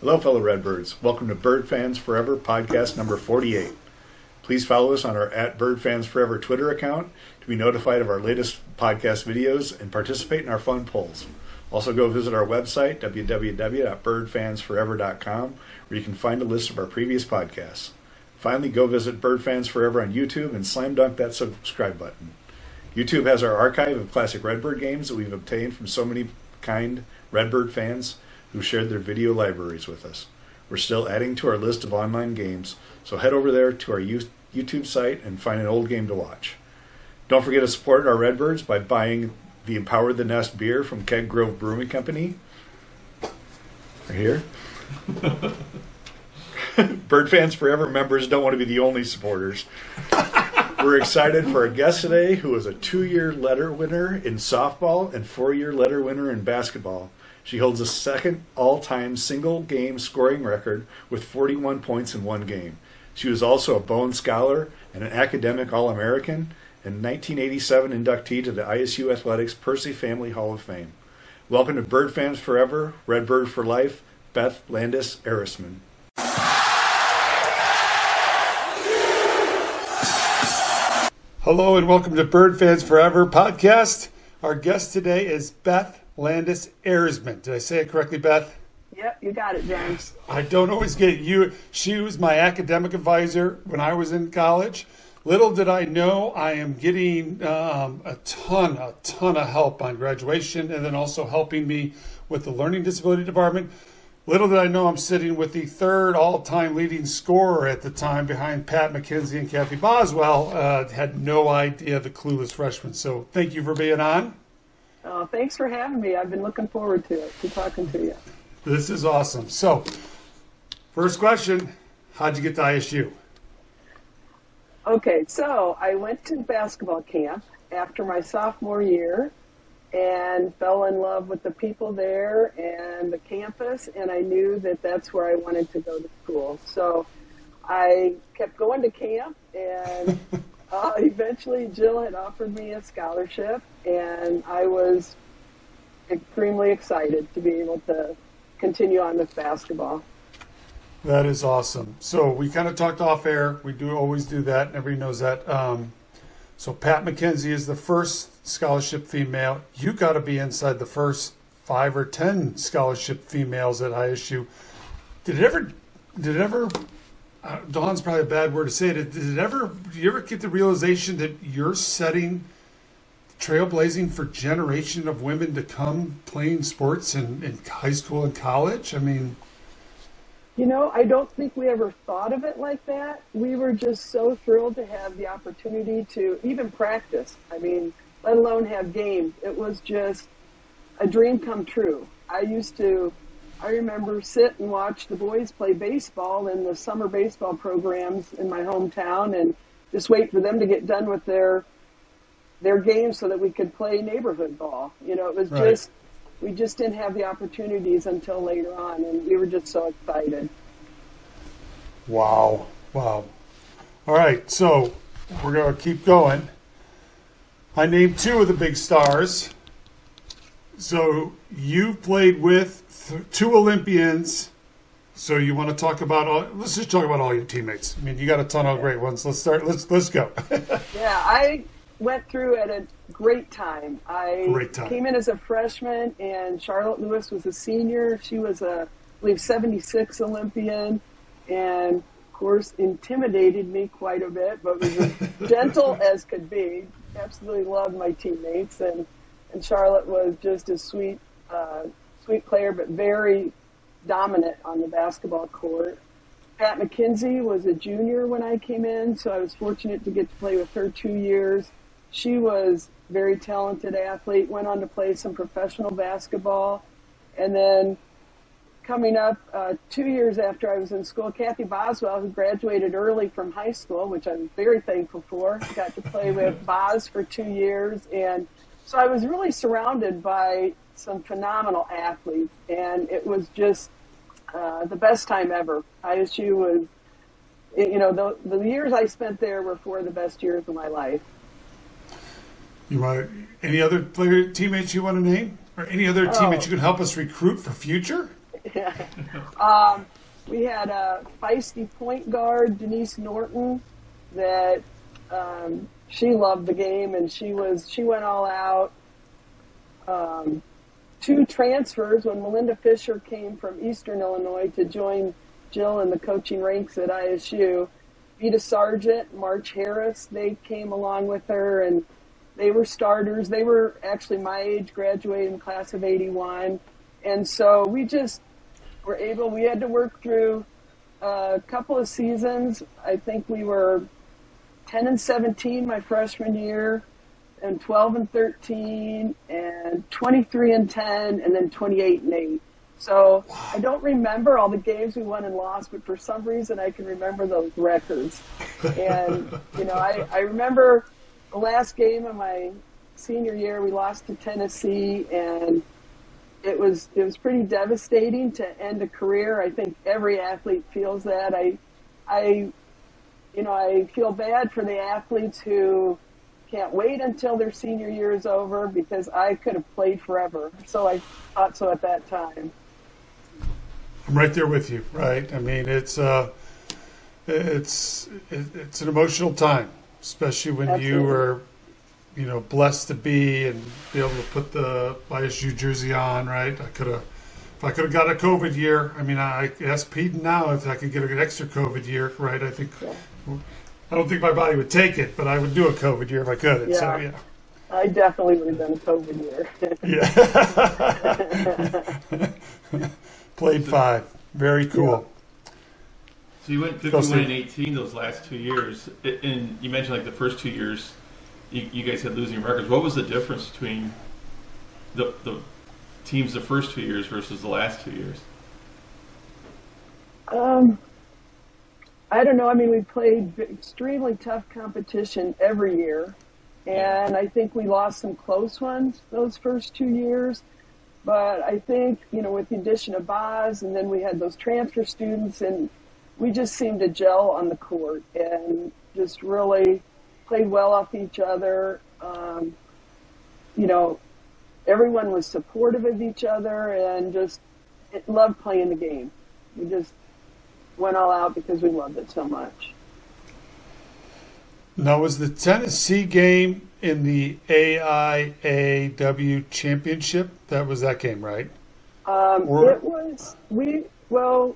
Hello, fellow Redbirds. Welcome to Bird Fans Forever podcast number 48. Please follow us on our at Bird Fans Forever Twitter account to be notified of our latest podcast videos and participate in our fun polls. Also, go visit our website, www.birdfansforever.com, where you can find a list of our previous podcasts. Finally, go visit Bird Fans Forever on YouTube and slam dunk that subscribe button. YouTube has our archive of classic Redbird games that we've obtained from so many kind Redbird fans who shared their video libraries with us. We're still adding to our list of online games, so head over there to our YouTube site and find an old game to watch. Don't forget to support our Redbirds by buying the Empower the Nest beer from Keg Grove Brewing Company. Right here. Bird Fans Forever members don't want to be the only supporters. We're excited for our guest today, who is a two year letter winner in softball and four year letter winner in basketball. She holds a second all time single game scoring record with 41 points in one game. She was also a Bone Scholar and an academic All American and 1987 inductee to the ISU Athletics Percy Family Hall of Fame. Welcome to Bird Fans Forever, Redbird for Life, Beth Landes-Ehresman. Hello and welcome to Bird Fans Forever podcast. Our guest today is Beth Landis Erisman. Did I say it correctly, Beth? Yep, you got it, James. I don't always get it. you. She was my academic advisor when I was in college. Little did I know, I am getting um, a ton, a ton of help on graduation, and then also helping me with the learning disability department. Little did I know, I'm sitting with the third all-time leading scorer at the time, behind Pat McKenzie and Kathy Boswell. Uh, had no idea the clueless freshman. So, thank you for being on. Oh, thanks for having me. I've been looking forward to it, to talking to you. This is awesome. So, first question How'd you get to ISU? Okay, so I went to basketball camp after my sophomore year and fell in love with the people there and the campus, and I knew that that's where I wanted to go to school. So I kept going to camp, and uh, eventually Jill had offered me a scholarship, and I was extremely excited to be able to continue on with basketball. That is awesome. So we kind of talked off air. We do always do that. And everybody knows that. Um, so Pat McKenzie is the first scholarship female. You got to be inside the first five or ten scholarship females at ISU. Did it ever? Did it ever? Uh, Dawn's probably a bad word to say. Did, did it ever? Did you ever get the realization that you're setting? Trailblazing for generation of women to come playing sports in, in high school and college? I mean, you know, I don't think we ever thought of it like that. We were just so thrilled to have the opportunity to even practice. I mean, let alone have games. It was just a dream come true. I used to, I remember sit and watch the boys play baseball in the summer baseball programs in my hometown and just wait for them to get done with their their games so that we could play neighborhood ball. You know, it was right. just we just didn't have the opportunities until later on, and we were just so excited. Wow! Wow! All right, so we're gonna keep going. I named two of the big stars. So you played with th- two Olympians. So you want to talk about all? Let's just talk about all your teammates. I mean, you got a ton of great ones. Let's start. Let's let's go. yeah, I went through at a great time. I great time. came in as a freshman, and Charlotte Lewis was a senior. She was a, I believe, 76 Olympian, and of course, intimidated me quite a bit, but was as gentle as could be. Absolutely loved my teammates, and and Charlotte was just a sweet, uh, sweet player, but very dominant on the basketball court. Pat McKenzie was a junior when I came in, so I was fortunate to get to play with her two years she was very talented athlete, went on to play some professional basketball, and then coming up uh, two years after I was in school, Kathy Boswell, who graduated early from high school, which I'm very thankful for, got to play with Boz for two years, and so I was really surrounded by some phenomenal athletes, and it was just uh, the best time ever. ISU was, you know, the, the years I spent there were four of the best years of my life. You want any other player teammates you want to name, or any other oh. teammates you can help us recruit for future? Yeah. Um, we had a feisty point guard, Denise Norton, that um, she loved the game and she was she went all out. Um, two transfers when Melinda Fisher came from Eastern Illinois to join Jill in the coaching ranks at ISU. Vita Sargent, March Harris, they came along with her and they were starters. They were actually my age, graduating class of 81. And so we just were able, we had to work through a couple of seasons. I think we were 10 and 17 my freshman year, and 12 and 13, and 23 and 10, and then 28 and 8. So I don't remember all the games we won and lost, but for some reason I can remember those records. And, you know, I, I remember the last game of my senior year, we lost to Tennessee, and it was it was pretty devastating to end a career. I think every athlete feels that. I I you know, I feel bad for the athletes who can't wait until their senior year is over because I could have played forever. So I thought so at that time. I'm right there with you. Right. I mean, it's uh, it's it's an emotional time, especially when Absolutely. you were, you know, blessed to be and be able to put the ISU jersey on. Right. I could have. If I could have got a COVID year, I mean, I asked Pete now if I could get an extra COVID year, right? I think, Yeah. I don't think my body would take it, but I would do a COVID year if I could. So, Yeah. yeah. I definitely would have done a COVID year. Yeah. Played five. Very cool. So you went Go 51 Steve. and 18 those last two years, and you mentioned like the first two years, you, you guys had losing records. What was the difference between the the teams the first two years versus the last two years? Um, I don't know. I mean, we played extremely tough competition every year, and I think we lost some close ones those first two years. But I think you know, with the addition of Boz, and then we had those transfer students, and we just seemed to gel on the court and just really played well off each other. Um, you know, everyone was supportive of each other and just loved playing the game. We just went all out because we loved it so much. Now, was the Tennessee game in the AIAW championship? That was that game, right? Um, Or- it was we well,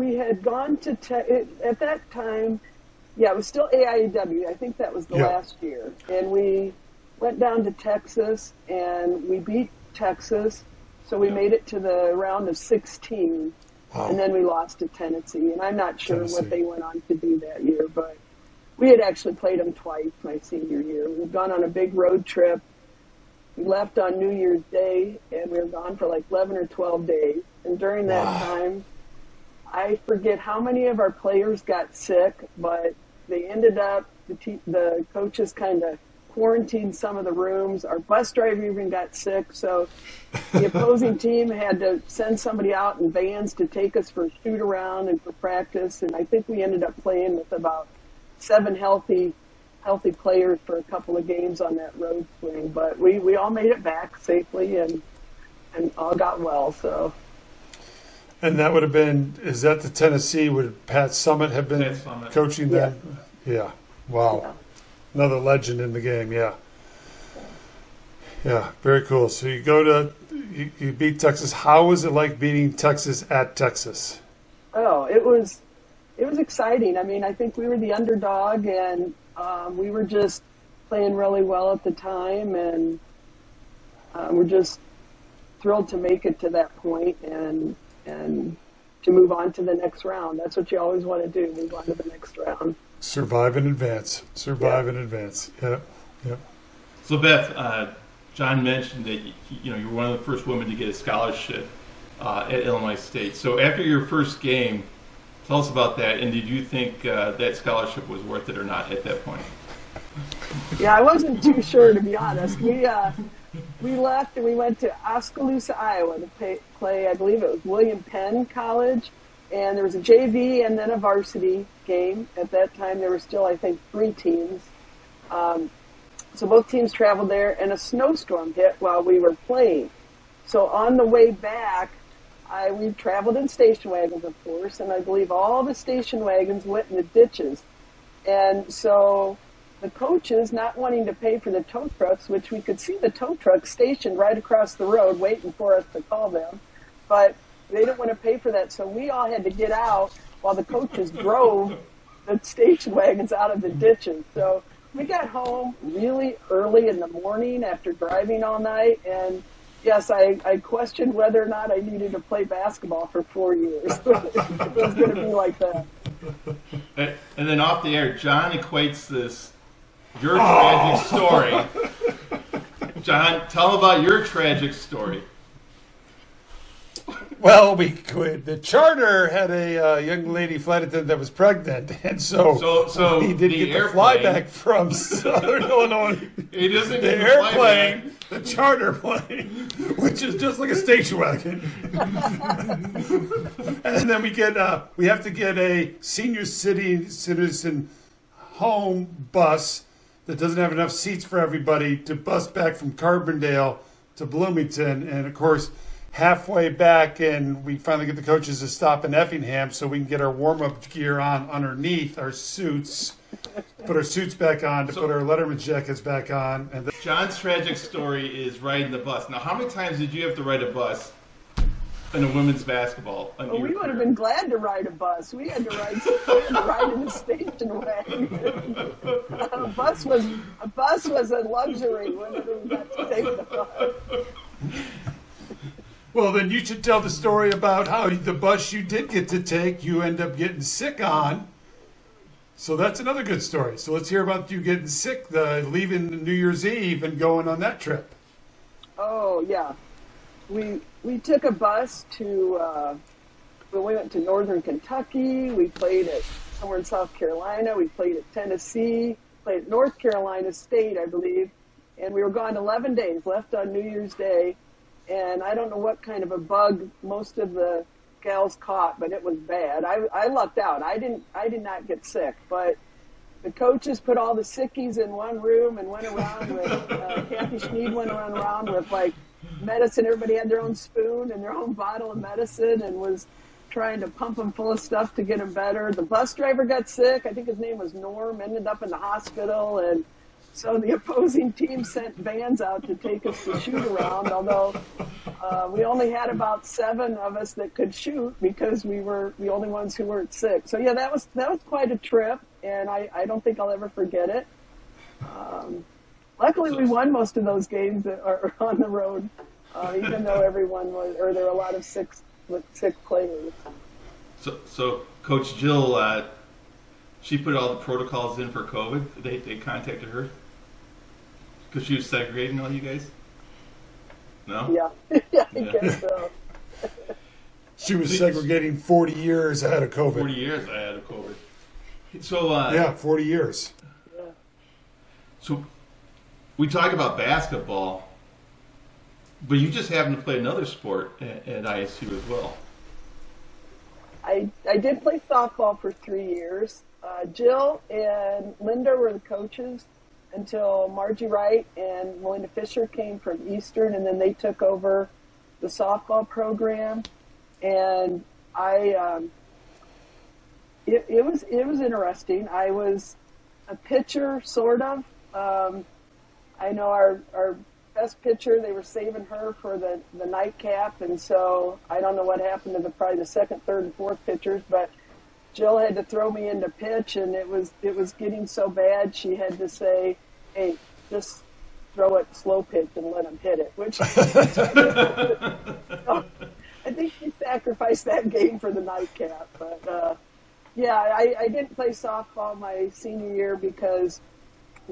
we had gone to te- it, at that time. Yeah, it was still AIAW. I think that was the Yeah. last year, and we went down to Texas and we beat Texas, so we Yeah. made it to the round of 16, Wow. and then we lost to Tennessee. And I'm not sure Tennessee. what they went on to do that year, but we had actually played them twice my senior year. We'd gone on a big road trip. We left on New Year's Day, and we were gone for like 11 or 12 days. And during that Wow. time, I forget how many of our players got sick, but they ended up, the, te- the coaches kind of quarantined some of the rooms. Our bus driver even got sick, so the opposing team had to send somebody out in vans to take us for a shoot around and for practice. And I think we ended up playing with about seven healthy healthy players for a couple of games on that road swing. But we, we all made it back safely and and all got well. So And that would have been, is that the Tennessee? Would Pat Summitt have been Pat Summitt. coaching then? Yeah. Wow. yeah. Another legend in the game, yeah. Yeah, very cool. So you go to, you, you beat Texas. How was it like beating Texas at Texas? Oh, it was it was exciting. I mean, I think we were the underdog, and um, we were just playing really well at the time, and um, we're just thrilled to make it to that point and and to move on to the next round. That's what you always want to do: move on to the next round. Survive in advance. Survive in advance. Yeah. Yeah. So Beth, uh, John mentioned that you, you know you were one of the first women to get a scholarship uh, at Illinois State. So after your first game, tell us about that, and did you think uh, that scholarship was worth it or not at that point? Yeah, I wasn't too sure to be honest. We uh, we left and we went to Oskaloosa, Iowa to pay, play. I believe it was William Penn College, and there was a JV and then a varsity game. At that time, there were still I think three teams. Um, so both teams traveled there, and a snowstorm hit while we were playing. So on the way back, I we traveled in station wagons, of course, and I believe all the station wagons went in the ditches. And so the coaches, not wanting to pay for the tow trucks, which we could see the tow trucks stationed right across the road waiting for us to call them, but they didn't want to pay for that, so we all had to get out while the coaches drove the station wagons out of the ditches. So we got home really early in the morning after driving all night and yes, I, I questioned whether or not I needed to play basketball for four years. it was going to be like that. And and then off the air, John equates this your tragic story. John, tell about your tragic story. Well, we could. The charter had a uh, young lady flight attendant that was pregnant, and so, So- so he did the get the airplane- flyback from Southern Illinois. He doesn't The airplane, the charter plane, which is just like a station wagon. and then we get, uh, we have to get a senior city citizen home bus that doesn't have enough seats for everybody to bus back from Carbondale to Bloomington. And of course, halfway back, and we finally get the coaches to stop in Effingham so we can get our warm up gear on underneath our suits, put our suits back on, to put our Letterman jackets back on. And then, John's tragic story is riding the bus. Now, how many times did you have to ride a bus in a women's basketball? in Well, we would have been glad to ride a bus. We had to ride, had to ride in a station wagon. a bus was a bus was a luxury whenever we got to take the bus. well, then you should tell the story about how the bus you did get to take, you end up getting sick on. So that's another good story. So let's hear about you getting sick, the leaving New Year's Eve and going on that trip. Oh yeah, we we took a bus to. Uh, we went to northern Kentucky, we played at somewhere in South Carolina. We played at Tennessee, played at North Carolina State, I believe, and we were gone 11 days, left on New Year's Day. And I don't know what kind of a bug most of the gals caught, but it was bad. I, I lucked out. I didn't. I did not get sick, but the coaches put all the sickies in one room and went around with uh, Kathy Schneed went around with like medicine. Everybody had their own spoon and their own bottle of medicine and was trying to pump them full of stuff to get them better. The bus driver got sick. I think his name was Norm. Ended up in the hospital and. So the opposing team sent vans out to take us to shoot around, although uh, we only had about seven of us that could shoot because we were the only ones who weren't sick. So yeah, that was that was quite a trip, and I, I don't think I'll ever forget it. Um, luckily, we won most of those games that are on the road, uh, even though everyone was, or there were a lot of sick sick players. So, so Coach Jill, uh, she put all the protocols in for COVID. They, they contacted her because she was segregating all you guys. No. Yeah, yeah, I Yeah. guess so. She was segregating 40 years ahead of COVID. Forty years ahead of COVID. So uh, Yeah, 40 years. Yeah. So we talk about basketball, but you just happen to play another sport at, at ISU as well. I, I did play softball for three years. Uh, Jill and Linda were the coaches until Margie Wright and Melinda Fisher came from Eastern, and then they took over the softball program. And I, um, it, it was it was interesting. I was a pitcher, sort of. Um, I know our our best pitcher. They were saving her for the the nightcap, and so I don't know what happened to the probably the second, third, and fourth pitchers, but Jill had to throw me into pitch, and it was it was getting so bad. She had to say, "Hey, just throw it slow pitch and let him hit it," which I think she sacrificed that game for the nightcap. But uh, yeah, I, I didn't play softball my senior year because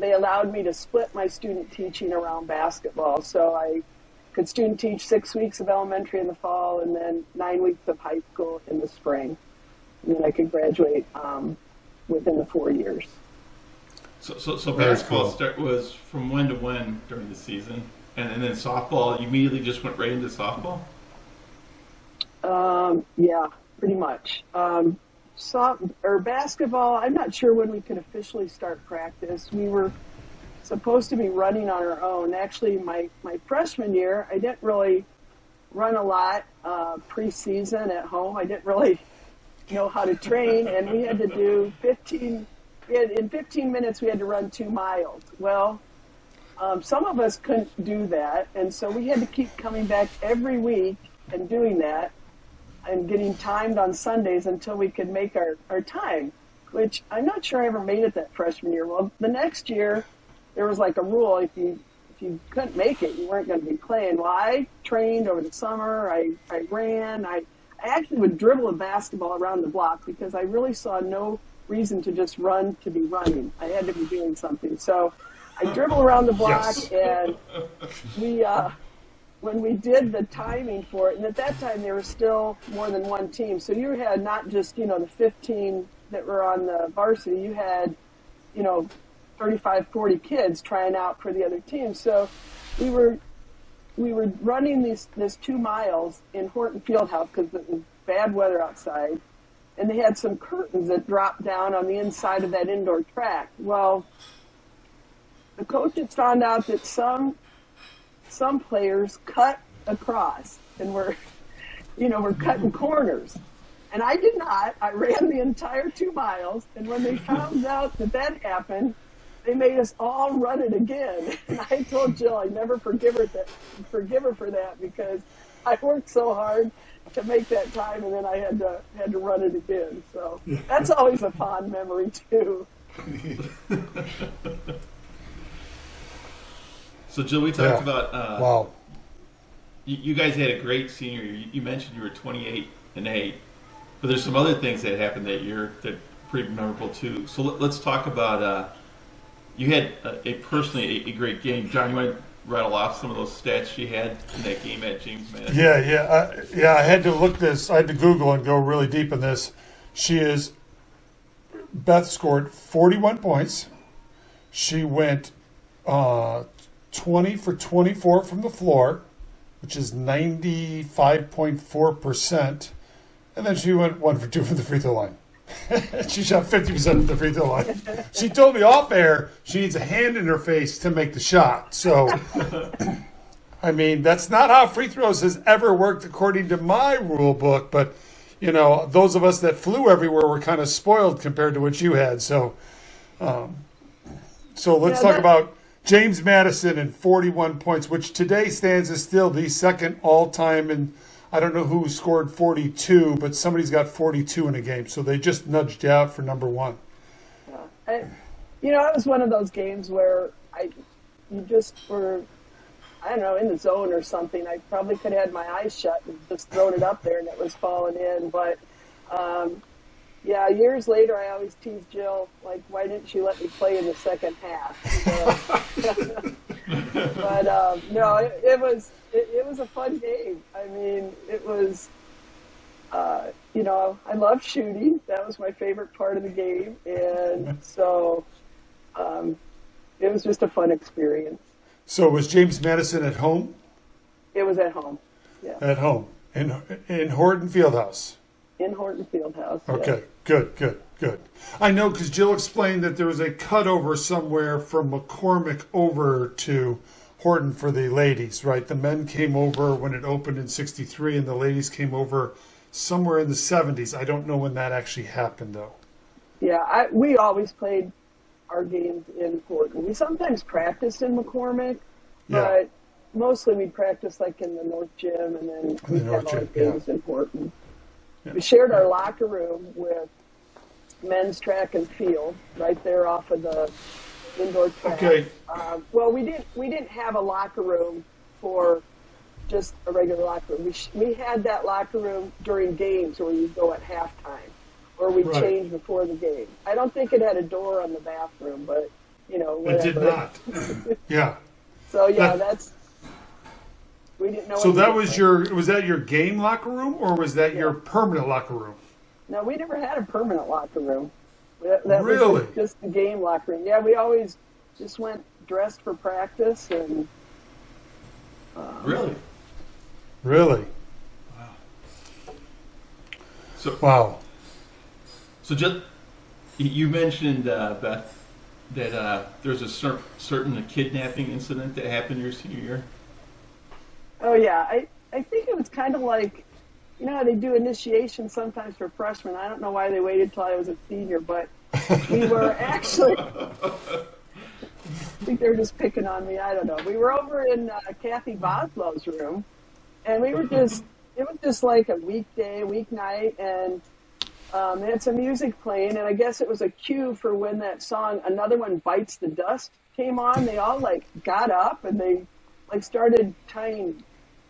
they allowed me to split my student teaching around basketball. So I could student teach six weeks of elementary in the fall and then nine weeks of high school in the spring. And then I could graduate um, within the four years. So, so, so basketball cool. start was from when to when during the season, and, and then softball. You immediately just went right into softball. Um, yeah, pretty much. Um, soft, or basketball, I'm not sure when we could officially start practice. We were supposed to be running on our own. Actually, my, my freshman year, I didn't really run a lot uh, preseason at home. I didn't really know how to train, and we had to do 15. In 15 minutes, we had to run two miles. Well, um, some of us couldn't do that, and so we had to keep coming back every week and doing that, and getting timed on Sundays until we could make our, our time. Which I'm not sure I ever made it that freshman year. Well, the next year there was like a rule if you if you couldn't make it, you weren't going to be playing. Well, I trained over the summer. I I ran. I I actually would dribble a basketball around the block because I really saw no reason to just run to be running. I had to be doing something. So I dribble around the block Yes. and we uh, when we did the timing for it, and at that time there was still more than one team. So you had not just you know the 15 that were on the varsity. You had you know 35, 40 kids trying out for the other team. So we were we were running these this two miles in Horton Fieldhouse because it was bad weather outside, and they had some curtains that dropped down on the inside of that indoor track. Well, the coaches found out that some some players cut across and were, you know, were cutting corners. And I did not. I ran the entire two miles. And when they found out that that happened, they made us all run it again. And I told Jill I'd never forgive her that forgive her for that because I worked so hard to make that time, and then I had to had to run it again. So that's always a fond memory too. So, Jill, we talked Yeah. about uh, Wow. you, you guys had a great senior year. You, you mentioned you were 28 and 8, but there's some other things that happened that year that are pretty memorable too. So let, us talk about. Uh, you had a, a personally a, a great game, John. You might rattle off some of those stats you had in that game at James Madison. Yeah, yeah, I, yeah. I had to look this. I had to Google and go really deep in this. She is. Beth scored 41 points. She went uh, 20 for 24 from the floor, which is 95.4 percent, and then she went one for two from the free throw line. she shot 50% from the free throw line. She told me off air she needs a hand in her face to make the shot. So, I mean, that's not how free throws has ever worked according to my rule book. But, you know, those of us that flew everywhere were kind of spoiled compared to what you had. So, um, so let's Yeah, talk about James Madison and 41 points, which today stands as still the second all time. And I don't know who scored 42, but somebody's got 42 in a game. So they just nudged out for number one. I, you know, it was one of those games where I, you just were, I don't know, in the zone or something. I probably could have had my eyes shut and just thrown it up there and it was falling in. But, um, yeah, years later, I always tease Jill, like, why didn't she let me play in the second half? So- but um, no, it, it was it, it was a fun game. I mean, it was. Uh, you know, I love shooting. That was my favorite part of the game, and so um, it was just a fun experience. So was James Madison at home? It was at home, yeah, At home in in Horton Fieldhouse. In Horton Fieldhouse. yeah. Okay, good, good, good. I know because Jill explained that there was a cutover somewhere from McCormick over to Horton for the ladies, right? The men came over when it opened in '63, and the ladies came over somewhere in the '70s. I don't know when that actually happened, though. Yeah, I, we always played our games in Horton. We sometimes practiced in McCormick, Yeah. but mostly we practiced like in the North Gym, and then we North had Gym, yeah. games in Horton. Yeah. We shared our locker room with men's track and field right there off of the indoor track. Okay. Uh, well, we didn't we didn't have a locker room for just a regular locker room. We sh- we had that locker room during games where you go at halftime, or we Right. change before the game. I don't think it had a door on the bathroom, but you know, It did not. yeah. So yeah, That- that's we didn't know. So that was your was that your game locker room or was that your permanent locker room? No, we never had a permanent locker room. That, that Really? was just the game locker room. Yeah, we always just went dressed for practice and Really? Really? Wow. So, Wow. so just you- you mentioned uh, Beth that uh, there's a cer- certain kidnapping incident that happened your senior year. Oh yeah, I I think it was kind of like, you know how they do initiation sometimes for freshmen. I don't know why they waited till I was a senior, but we were actually. I think they were just picking on me. I don't know. We were over in uh, Kathy Boswell's room, and we were just. It was just like a weekday, weeknight, and um, they had some music playing, and I guess it was a cue for when that song "Another One Bites the Dust" came on. They all like got up and they like started tying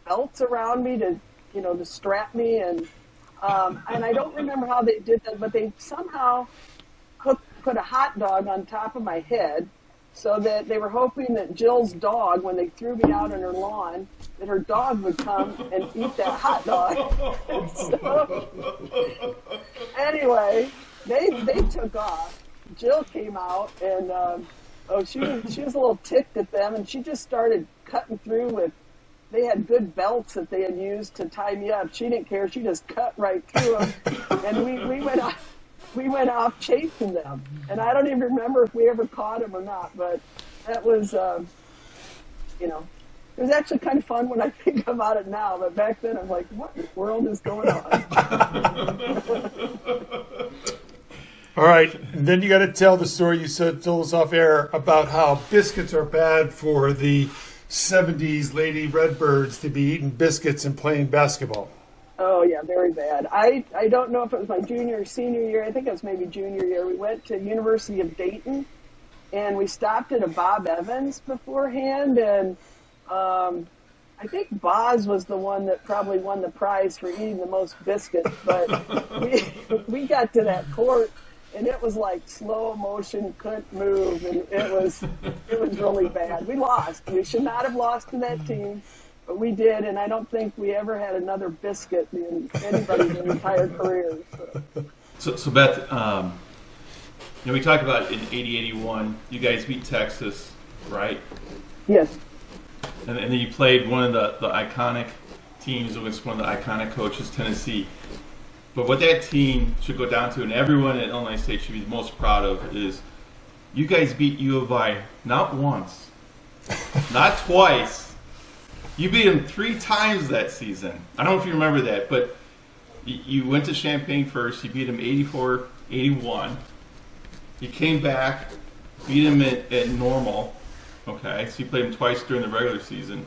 belts around me to, you know, to strap me, and um, and I don't remember how they did that, but they somehow put a hot dog on top of my head, so that they were hoping that Jill's dog, when they threw me out on her lawn, that her dog would come and eat that hot dog. so, anyway, they they took off. Jill came out and um, oh, she was she was a little ticked at them, and she just started cutting through with. They had good belts that they had used to tie me up. She didn't care. She just cut right through them, and we we went off. We went off chasing them, and I don't even remember if we ever caught them or not. But that was, um, you know, it was actually kind of fun when I think about it now. But back then, I'm like, what in the world is going on? All right, and then you got to tell the story you said told us off air about how biscuits are bad for the '70s Lady Redbirds to be eating biscuits and playing basketball. Oh yeah, very bad. I I don't know if it was my junior or senior year. I think it was maybe junior year. We went to University of Dayton, and we stopped at a Bob Evans beforehand, and um, I think Boz was the one that probably won the prize for eating the most biscuits. But we we got to that court, and it was like slow motion, couldn't move, and it was it was really bad. We lost. We should not have lost to that team. But we did, and I don't think we ever had another biscuit in anybody's entire career. So. So, so Beth, um, you know, we talked about in 80 81, you guys beat Texas, right? Yes. And, and then you played one of the, the iconic teams against one of the iconic coaches, Tennessee. But what that team should go down to, and everyone at Illinois State should be most proud of, is you guys beat U of I not once, not twice. You beat them three times that season. I don't know if you remember that, but you, went to Champaign first. You beat them 84 81. You came back, beat them at, at normal. Okay, so you played them twice during the regular season.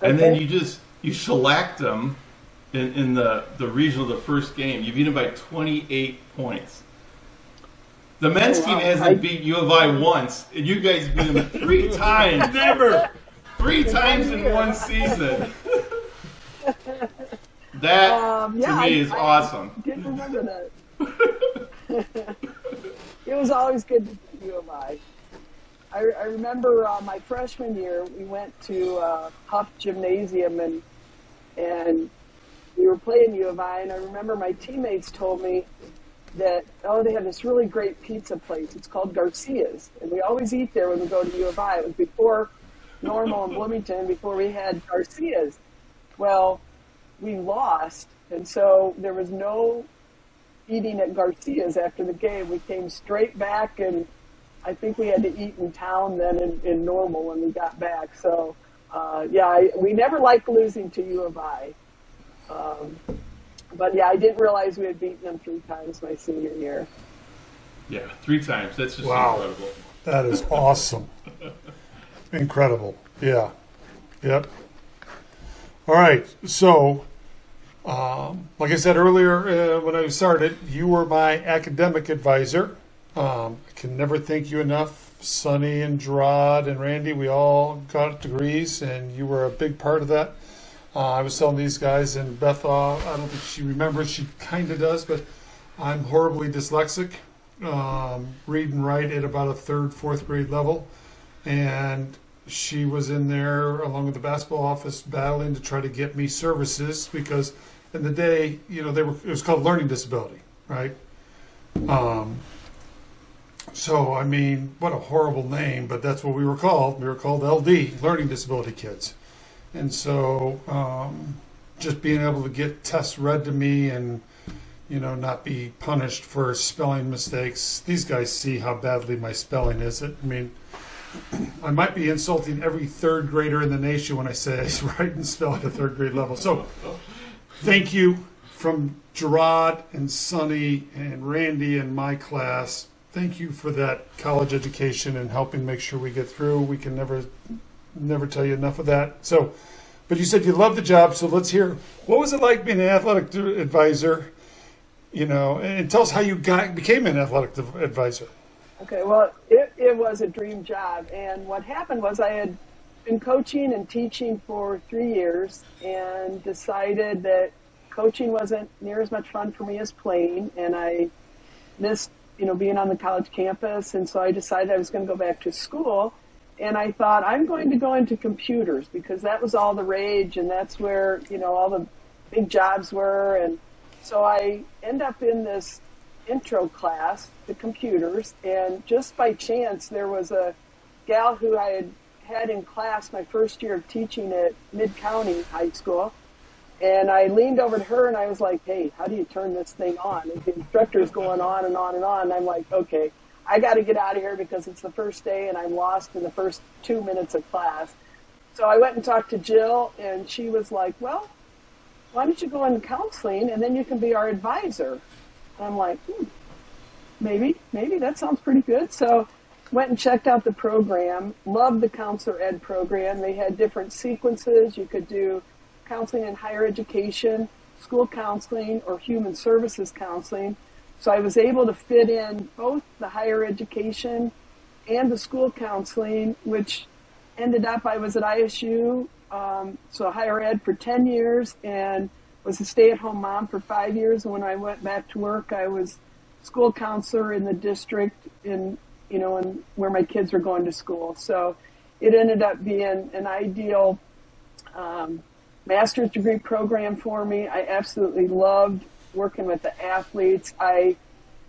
And then you just you shellacked them in, in the, the regional the first game. You beat them by 28 points. The men's Oh, wow. team hasn't I- beat U of I once, and you guys beat them three times. Never. Three times in one season. That Um, yeah, to I- me is I- awesome. Didn't remember that. it was always good to beat U of I. I, I remember uh, my freshman year, we went to uh, Huff Gymnasium and and we were playing U of I, and I remember my teammates told me that oh they have this really great pizza place. It's called Garcia's, and we always eat there when we go to U of I. It was before Normal and Bloomington, before we had Garcia's. Well, we lost, and so there was no eating at Garcia's after the game. We came straight back, and I think we had to eat in town then in, in Normal when we got back. So, uh, yeah, I, we never liked losing to U of I. Um, but yeah, I didn't realize we had beaten them three times my senior year. Yeah, three times. That's just Wow. incredible. That is awesome. Incredible. Yeah. Yep. All right. So, um, like I said earlier uh, when I started, you were my academic advisor. Um, I can never thank you enough. Sonny and Gerard and Randy, we all got degrees, and you were a big part of that. Uh, I was telling these guys, and Beth, uh, I don't think she remembers. She kind of does, but I'm horribly dyslexic. Um, read and write at about a third, fourth grade level, and she was in there along with the basketball office battling to try to get me services because in the day, you know, they were it was called learning disability, right? Um, so I mean, what a horrible name, but that's what we were called. We were called LD, learning disability kids. And so, um, just being able to get tests read to me and, you know, not be punished for spelling mistakes. These guys see how badly my spelling is. It, I mean, I might be insulting every third grader in the nation when I say I write and spell at a third grade level. So, thank you from Gerard and Sonny and Randy and my class. Thank you for that college education and helping make sure we get through. We can never, never tell you enough of that. So, but you said you love the job, so let's hear what was it like being an athletic advisor. You know, and tell us how you got became an athletic advisor. Okay, well, it, it was a dream job. And what happened was I had been coaching and teaching for three years and decided that coaching wasn't near as much fun for me as playing. And I missed, you know, being on the college campus. And so I decided I was going to go back to school. And I thought, I'm going to go into computers because that was all the rage and that's where, you know, all the big jobs were. And so I end up in this intro class to computers, and just by chance, there was a gal who I had had in class my first year of teaching at Mid County High School. And I leaned over to her and I was like, hey, how do you turn this thing on? And the instructor's going on and on and on. And I'm like, okay, I got to get out of here because it's the first day and I'm lost in the first two minutes of class. So I went and talked to Jill and she was like, well, why don't you go into counseling and then you can be our advisor? And I'm like, hmm, maybe, maybe that sounds pretty good. So went and checked out the program. Loved the counselor ed program. They had different sequences. You could do counseling in higher education, school counseling, or human services counseling. So I was able to fit in both the higher education and the school counseling, which ended up I was at ISU, um, so higher ed for 10 years and was a stay-at-home mom for five years. And when I went back to work, I was school counselor in the district in, you know, in where my kids were going to school. So it ended up being an ideal um, master's degree program for me. I absolutely loved working with the athletes. I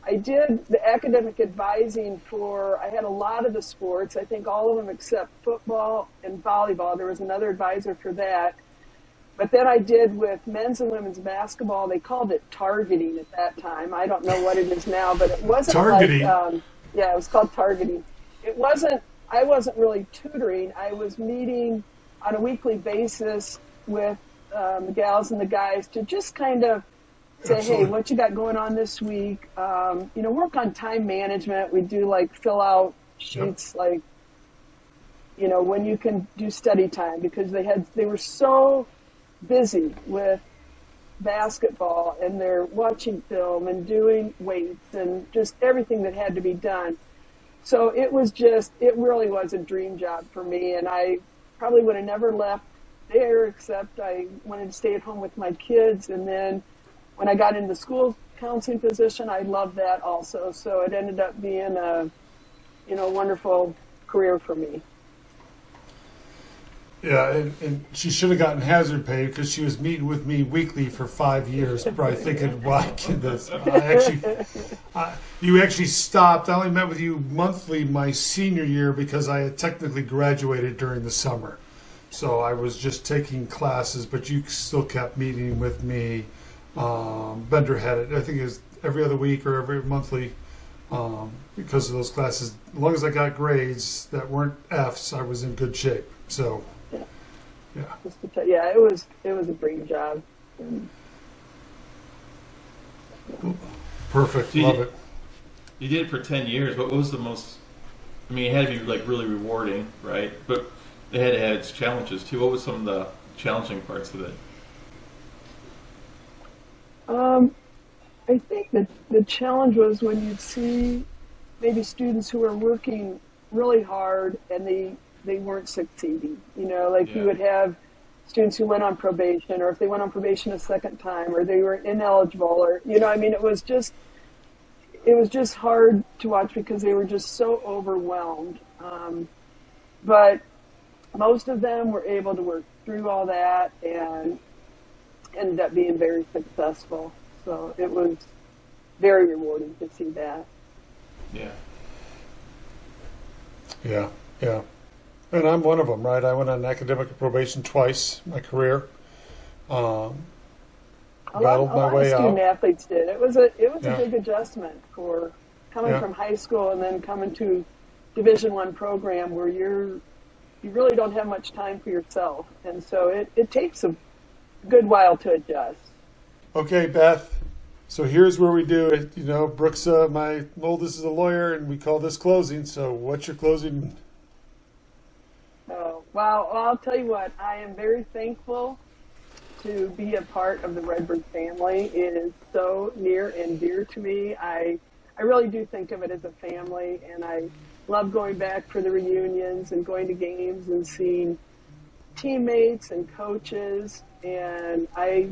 I did the academic advising for, I had a lot of the sports, I think all of them except football and volleyball. There was another advisor for that. But then I did with men's and women's basketball. They called it targeting at that time. I don't know what it is now, but it wasn't targeting. like um, yeah, it was called targeting. It wasn't. I wasn't really tutoring. I was meeting on a weekly basis with um, the gals and the guys to just kind of say, Absolutely. hey, what you got going on this week? Um, you know, work on time management. We do like fill out sheets, yep. like you know, when you can do study time because they had they were so busy with basketball and they're watching film and doing weights and just everything that had to be done. So it was just, it really was a dream job for me. And I probably would have never left there except I wanted to stay at home with my kids. And then when I got into the school counseling position, I loved that also. So it ended up being a, you know, wonderful career for me. Yeah, and, and she should have gotten hazard pay because she was meeting with me weekly for five years, probably thinking, "Why can this?" I actually, I, you actually stopped. I only met with you monthly my senior year because I had technically graduated during the summer, so I was just taking classes. But you still kept meeting with me. Um, Bender had it. I think it was every other week or every monthly. Um, because of those classes, as long as I got grades that weren't Fs, I was in good shape. So yeah. Just to yeah, it was it was a dream job. And, Perfect. you Love did- it. You did it for ten years. What was the most? I mean, it had to be like really rewarding, right? But it had to have its challenges too. What was some of the challenging parts of it? Um, I think that the challenge was when you'd see maybe students who were working really hard and they they weren't succeeding. You know, like yeah. you would have students who went on probation, or if they went on probation a second time, or they were ineligible, or you know, I mean, it was just it was just hard to watch because they were just so overwhelmed. Um, but most of them were able to work through all that and ended up being very successful. So it was very rewarding to see that. Yeah. Yeah. Yeah. And I'm one of them, right? I went on academic probation twice in my career. Um, a lot, a lot of student out. athletes did. It was a it was yeah. a big adjustment for coming yeah. from high school and then coming to Division One program where you're you really don't have much time for yourself, and so it, it takes a good while to adjust. Okay, Beth. So here's where we do it. You know, Brooks, uh, my oldest is a lawyer, and we call this closing. So what's your closing? Oh, wow. Well, I'll tell you what, I am very thankful to be a part of the Redbird family. It is so near and dear to me. I, I really do think of it as a family, and I love going back for the reunions and going to games and seeing teammates and coaches. And I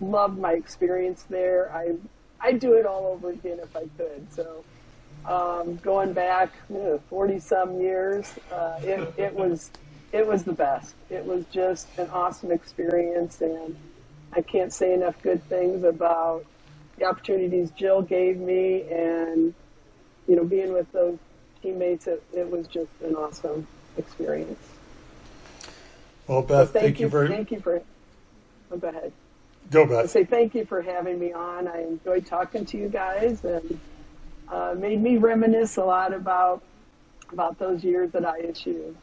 loved my experience there. I, I'd do it all over again if I could. So, um, going back forty some years, uh, it, it was it was the best. It was just an awesome experience, and I can't say enough good things about the opportunities Jill gave me, and you know, being with those teammates. It, it was just an awesome experience. Well, Beth, So thank, you very thank you for. Oh, go ahead. go, I Beth. say thank you for having me on. I enjoyed talking to you guys and uh, made me reminisce a lot about about those years that I at ISU.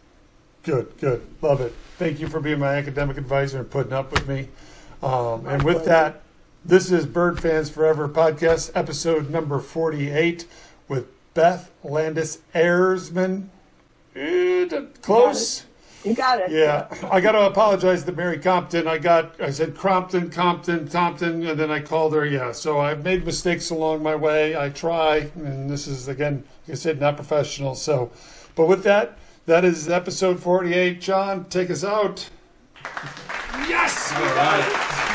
Good, good, love it. Thank you for being my academic advisor and putting up with me. Um, and with pleasure. that, this is Bird Fans Forever podcast, episode number forty-eight, with Beth Landis Ayersman. Eh, Close. You got it. Yeah, I got to apologize to Mary Compton. I got, I said Crompton, Compton, Compton, and then I called her. Yeah, so I've made mistakes along my way. I try, and this is again, like I said, not professional. So, but with that, that is episode forty-eight. John, take us out. Yes. All right.